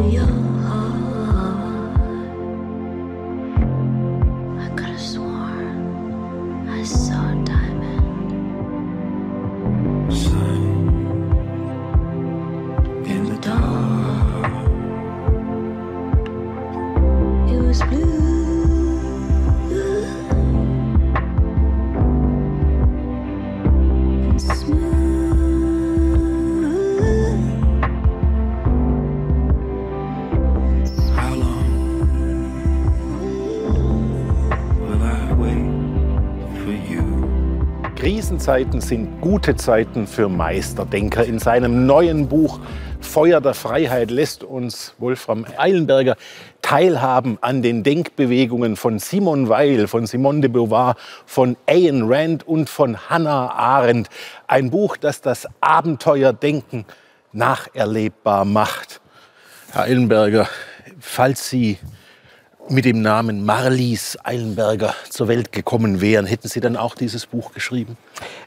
有由 Krisenzeiten sind gute Zeiten für Meisterdenker. In seinem neuen Buch Feuer der Freiheit lässt uns Wolfram Eilenberger teilhaben an den Denkbewegungen von Simone Weil, von Simone de Beauvoir, von Ayn Rand und von Hannah Arendt. Ein Buch, das das Abenteuerdenken nacherlebbar macht. Herr Eilenberger, falls Sie mit dem Namen Marlies Eilenberger zur Welt gekommen wären, hätten Sie dann auch dieses Buch geschrieben?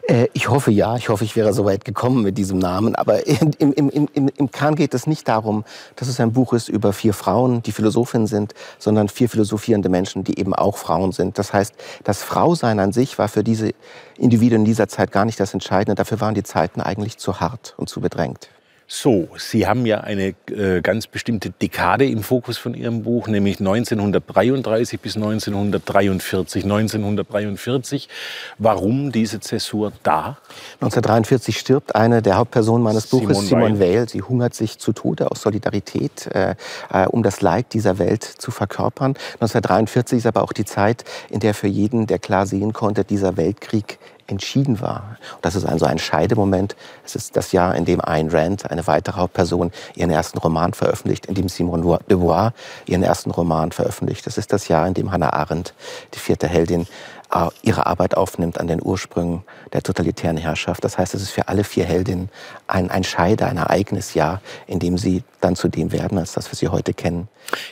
Äh, ich hoffe ja, ich hoffe, ich wäre so weit gekommen mit diesem Namen. Aber im, im, im, im Kern geht es nicht darum, dass es ein Buch ist über vier Frauen, die Philosophinnen sind, sondern vier philosophierende Menschen, die eben auch Frauen sind. Das heißt, das Frausein an sich war für diese Individuen in dieser Zeit gar nicht das Entscheidende. Dafür waren die Zeiten eigentlich zu hart und zu bedrängt. So, Sie haben ja eine äh, ganz bestimmte Dekade im Fokus von Ihrem Buch, nämlich 1933 bis 1943. 1943, warum diese Zäsur da? 1943 stirbt eine der Hauptpersonen meines Buches, Simone, Weil. Sie hungert sich zu Tode aus Solidarität, äh, äh, um das Leid dieser Welt zu verkörpern. 1943 ist aber auch die Zeit, in der für jeden, der klar sehen konnte, dieser Weltkrieg entschieden war. Und das ist also ein Scheidemoment. Es ist das Jahr, in dem Ayn Rand, eine weitere Hauptperson, ihren ersten Roman veröffentlicht, in dem Simone de Beauvoir ihren ersten Roman veröffentlicht. Es ist das Jahr, in dem Hannah Arendt, die vierte Heldin, ihre Arbeit aufnimmt an den Ursprüngen der totalitären Herrschaft. Das heißt, es ist für alle vier Heldinnen ein, ein Scheide, ein ereignis Jahr, in dem sie dann zu dem werden, als das, was sie heute kennen.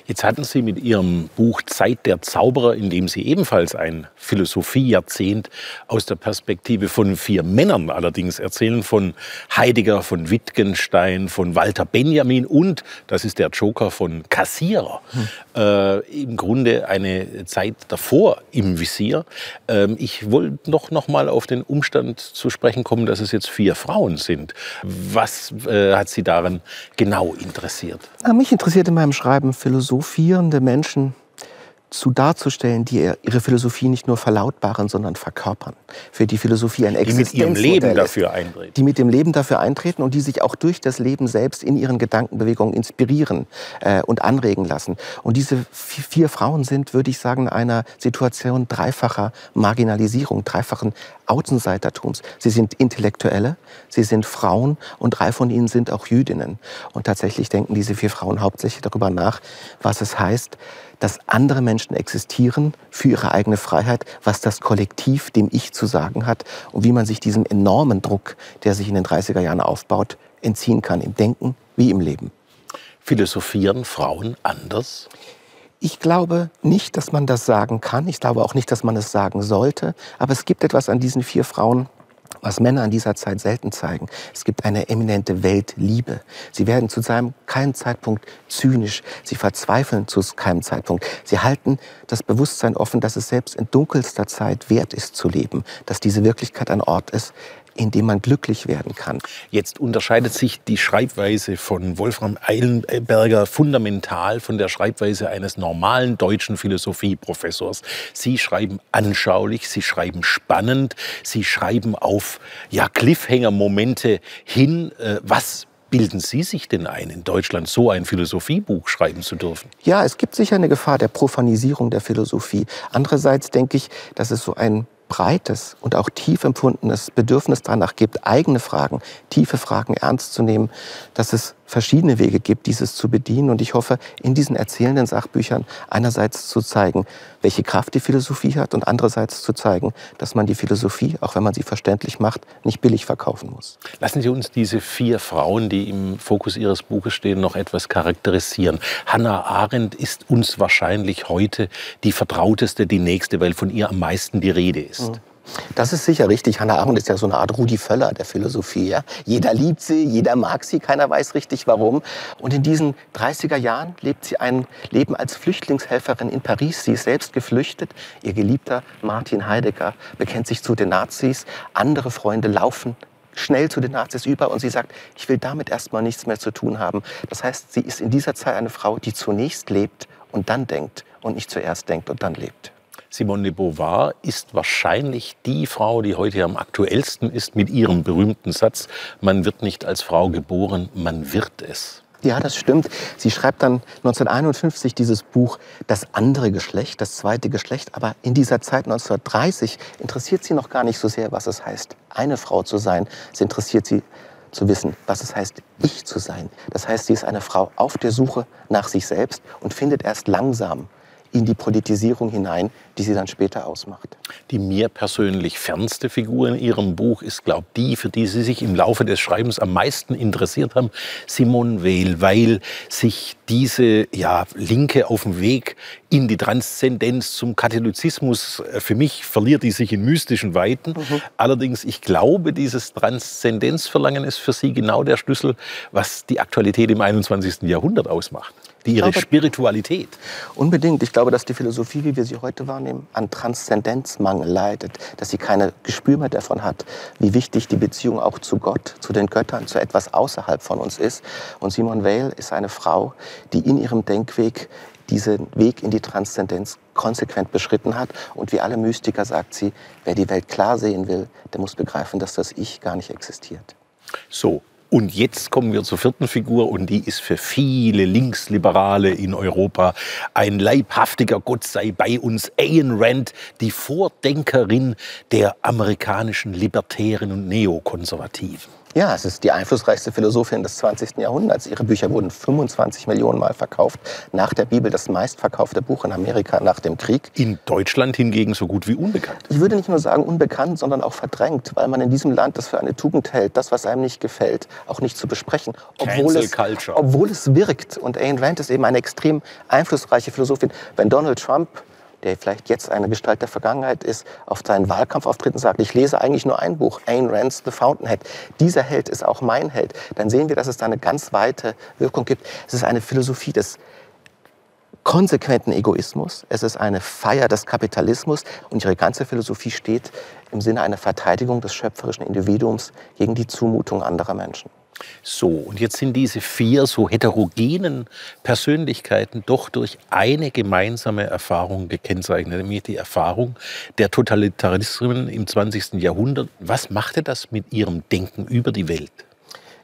Jetzt hatten Sie mit Ihrem Buch Zeit der Zauberer, in dem Sie ebenfalls ein Philosophiejahrzehnt aus der Perspektive von vier Männern allerdings erzählen, von Heidegger, von Wittgenstein, von Walter Benjamin und, das ist der Joker, von Kassierer. Hm. Äh, Im Grunde eine Zeit davor im Visier. Ähm, ich wollte noch, noch mal auf den Umstand zu sprechen kommen, dass es jetzt vier Frauen sind. Was äh, hat Sie daran genau interessiert? Ah, mich interessiert in meinem Schreiben philosophierende Menschen zu darzustellen, die ihre Philosophie nicht nur verlautbaren, sondern verkörpern. Für die Philosophie ein Existenzmodell Die mit ihrem Leben dafür eintreten. Die mit dem Leben dafür eintreten und die sich auch durch das Leben selbst in ihren Gedankenbewegungen inspirieren äh, und anregen lassen. Und diese vier Frauen sind, würde ich sagen, einer Situation dreifacher Marginalisierung, dreifachen Außenseitertums. Sie sind Intellektuelle, sie sind Frauen und drei von ihnen sind auch Jüdinnen. Und tatsächlich denken diese vier Frauen hauptsächlich darüber nach, was es heißt, dass andere Menschen existieren für ihre eigene Freiheit, was das Kollektiv dem Ich zu sagen hat und wie man sich diesem enormen Druck, der sich in den 30er Jahren aufbaut, entziehen kann, im Denken wie im Leben. Philosophieren Frauen anders? Ich glaube nicht, dass man das sagen kann. Ich glaube auch nicht, dass man es sagen sollte. Aber es gibt etwas an diesen vier Frauen, was Männer an dieser Zeit selten zeigen. Es gibt eine eminente Weltliebe. Sie werden zu keinem Zeitpunkt zynisch. Sie verzweifeln zu keinem Zeitpunkt. Sie halten das Bewusstsein offen, dass es selbst in dunkelster Zeit wert ist zu leben, dass diese Wirklichkeit ein Ort ist, in dem man glücklich werden kann. Jetzt unterscheidet sich die Schreibweise von Wolfram Eilenberger fundamental von der Schreibweise eines normalen deutschen Philosophieprofessors. Sie schreiben anschaulich, sie schreiben spannend, sie schreiben auf ja, Cliffhanger-Momente hin. Äh, was bilden Sie sich denn ein, in Deutschland so ein Philosophiebuch schreiben zu dürfen? Ja, es gibt sicher eine Gefahr der Profanisierung der Philosophie. Andererseits denke ich, dass es so ein breites und auch tief empfundenes Bedürfnis danach gibt, eigene Fragen, tiefe Fragen ernst zu nehmen, dass es verschiedene Wege gibt, dieses zu bedienen. Und ich hoffe, in diesen erzählenden Sachbüchern einerseits zu zeigen, welche Kraft die Philosophie hat und andererseits zu zeigen, dass man die Philosophie, auch wenn man sie verständlich macht, nicht billig verkaufen muss. Lassen Sie uns diese vier Frauen, die im Fokus Ihres Buches stehen, noch etwas charakterisieren. Hannah Arendt ist uns wahrscheinlich heute die vertrauteste, die nächste, weil von ihr am meisten die Rede ist. Mhm. Das ist sicher richtig. Hannah Arendt ist ja so eine Art Rudi Völler der Philosophie. Ja? Jeder liebt sie, jeder mag sie, keiner weiß richtig warum. Und in diesen 30er Jahren lebt sie ein Leben als Flüchtlingshelferin in Paris. Sie ist selbst geflüchtet. Ihr Geliebter Martin Heidegger bekennt sich zu den Nazis. Andere Freunde laufen schnell zu den Nazis über und sie sagt, ich will damit erstmal nichts mehr zu tun haben. Das heißt, sie ist in dieser Zeit eine Frau, die zunächst lebt und dann denkt und nicht zuerst denkt und dann lebt. Simone de Beauvoir ist wahrscheinlich die Frau, die heute am aktuellsten ist mit ihrem berühmten Satz, man wird nicht als Frau geboren, man wird es. Ja, das stimmt. Sie schreibt dann 1951 dieses Buch Das andere Geschlecht, das zweite Geschlecht. Aber in dieser Zeit 1930 interessiert sie noch gar nicht so sehr, was es heißt, eine Frau zu sein. Es interessiert sie zu wissen, was es heißt, ich zu sein. Das heißt, sie ist eine Frau auf der Suche nach sich selbst und findet erst langsam in die Politisierung hinein, die sie dann später ausmacht. Die mir persönlich fernste Figur in Ihrem Buch ist, glaube ich, die, für die Sie sich im Laufe des Schreibens am meisten interessiert haben, Simone Weil, weil sich diese ja, Linke auf dem Weg in die Transzendenz zum Katholizismus, äh, für mich verliert die sich in mystischen Weiten. Mhm. Allerdings, ich glaube, dieses Transzendenzverlangen ist für Sie genau der Schlüssel, was die Aktualität im 21. Jahrhundert ausmacht die ihre glaube, Spiritualität. Unbedingt. Ich glaube, dass die Philosophie, wie wir sie heute wahrnehmen, an Transzendenzmangel leidet, dass sie keine Gespür mehr davon hat, wie wichtig die Beziehung auch zu Gott, zu den Göttern, zu etwas außerhalb von uns ist. Und Simone Weil ist eine Frau, die in ihrem Denkweg diesen Weg in die Transzendenz konsequent beschritten hat. Und wie alle Mystiker sagt sie, wer die Welt klar sehen will, der muss begreifen, dass das Ich gar nicht existiert. So, und jetzt kommen wir zur vierten Figur und die ist für viele Linksliberale in Europa ein leibhaftiger Gott sei bei uns Ayn Rand, die Vordenkerin der amerikanischen Libertären und Neokonservativen. Ja, es ist die einflussreichste Philosophin des 20. Jahrhunderts. Ihre Bücher wurden 25 Millionen Mal verkauft. Nach der Bibel das meistverkaufte Buch in Amerika nach dem Krieg. In Deutschland hingegen so gut wie unbekannt. Ich würde nicht nur sagen unbekannt, sondern auch verdrängt, weil man in diesem Land das für eine Tugend hält, das, was einem nicht gefällt, auch nicht zu besprechen. Obwohl, es, obwohl es wirkt. Und Ayn Rand ist eben eine extrem einflussreiche Philosophin. Wenn Donald Trump der vielleicht jetzt eine Gestalt der Vergangenheit ist, auf seinen Wahlkampfauftritten sagt, ich lese eigentlich nur ein Buch, Ayn Rand's The Fountainhead. Dieser Held ist auch mein Held. Dann sehen wir, dass es da eine ganz weite Wirkung gibt. Es ist eine Philosophie des konsequenten Egoismus. Es ist eine Feier des Kapitalismus und ihre ganze Philosophie steht im Sinne einer Verteidigung des schöpferischen Individuums gegen die Zumutung anderer Menschen. So, und jetzt sind diese vier so heterogenen Persönlichkeiten doch durch eine gemeinsame Erfahrung gekennzeichnet, nämlich die Erfahrung der Totalitarismen im 20. Jahrhundert. Was machte das mit ihrem Denken über die Welt?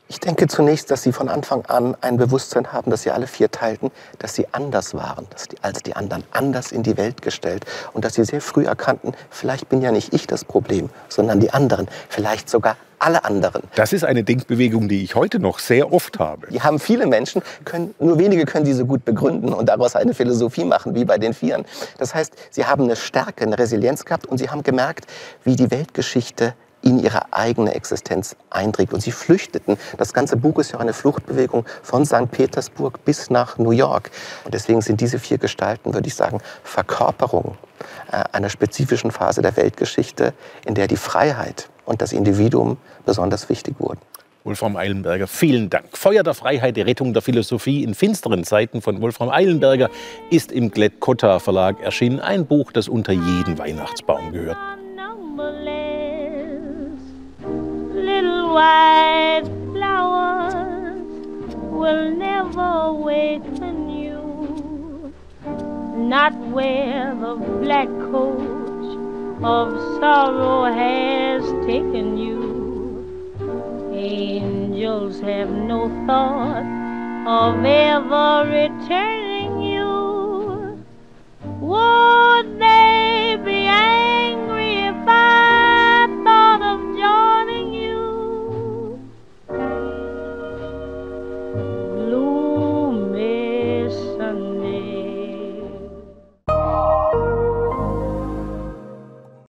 Ich denke zunächst, dass sie von Anfang an ein Bewusstsein haben, dass sie alle vier teilten, dass sie anders waren die, als die anderen, anders in die Welt gestellt und dass sie sehr früh erkannten, vielleicht bin ja nicht ich das Problem, sondern die anderen, vielleicht sogar alle anderen. Das ist eine Denkbewegung, die ich heute noch sehr oft habe. Die haben viele Menschen, können, nur wenige können diese gut begründen und daraus eine Philosophie machen, wie bei den Vieren. Das heißt, sie haben eine Stärke, eine Resilienz gehabt und sie haben gemerkt, wie die Weltgeschichte in ihre eigene Existenz eindringt. Und sie flüchteten. Das ganze Buch ist ja eine Fluchtbewegung von St. Petersburg bis nach New York. Und deswegen sind diese vier Gestalten, würde ich sagen, Verkörperung äh, einer spezifischen Phase der Weltgeschichte, in der die Freiheit und das Individuum besonders wichtig wurden. Wolfram Eilenberger, vielen Dank. Feuer der Freiheit, die Rettung der Philosophie in finsteren Zeiten von Wolfram Eilenberger ist im Glett-Cotta Verlag erschienen. Ein Buch, das unter jeden Weihnachtsbaum gehört. not where the black coach of sorrow has taken you. Angels have no thought of ever returning.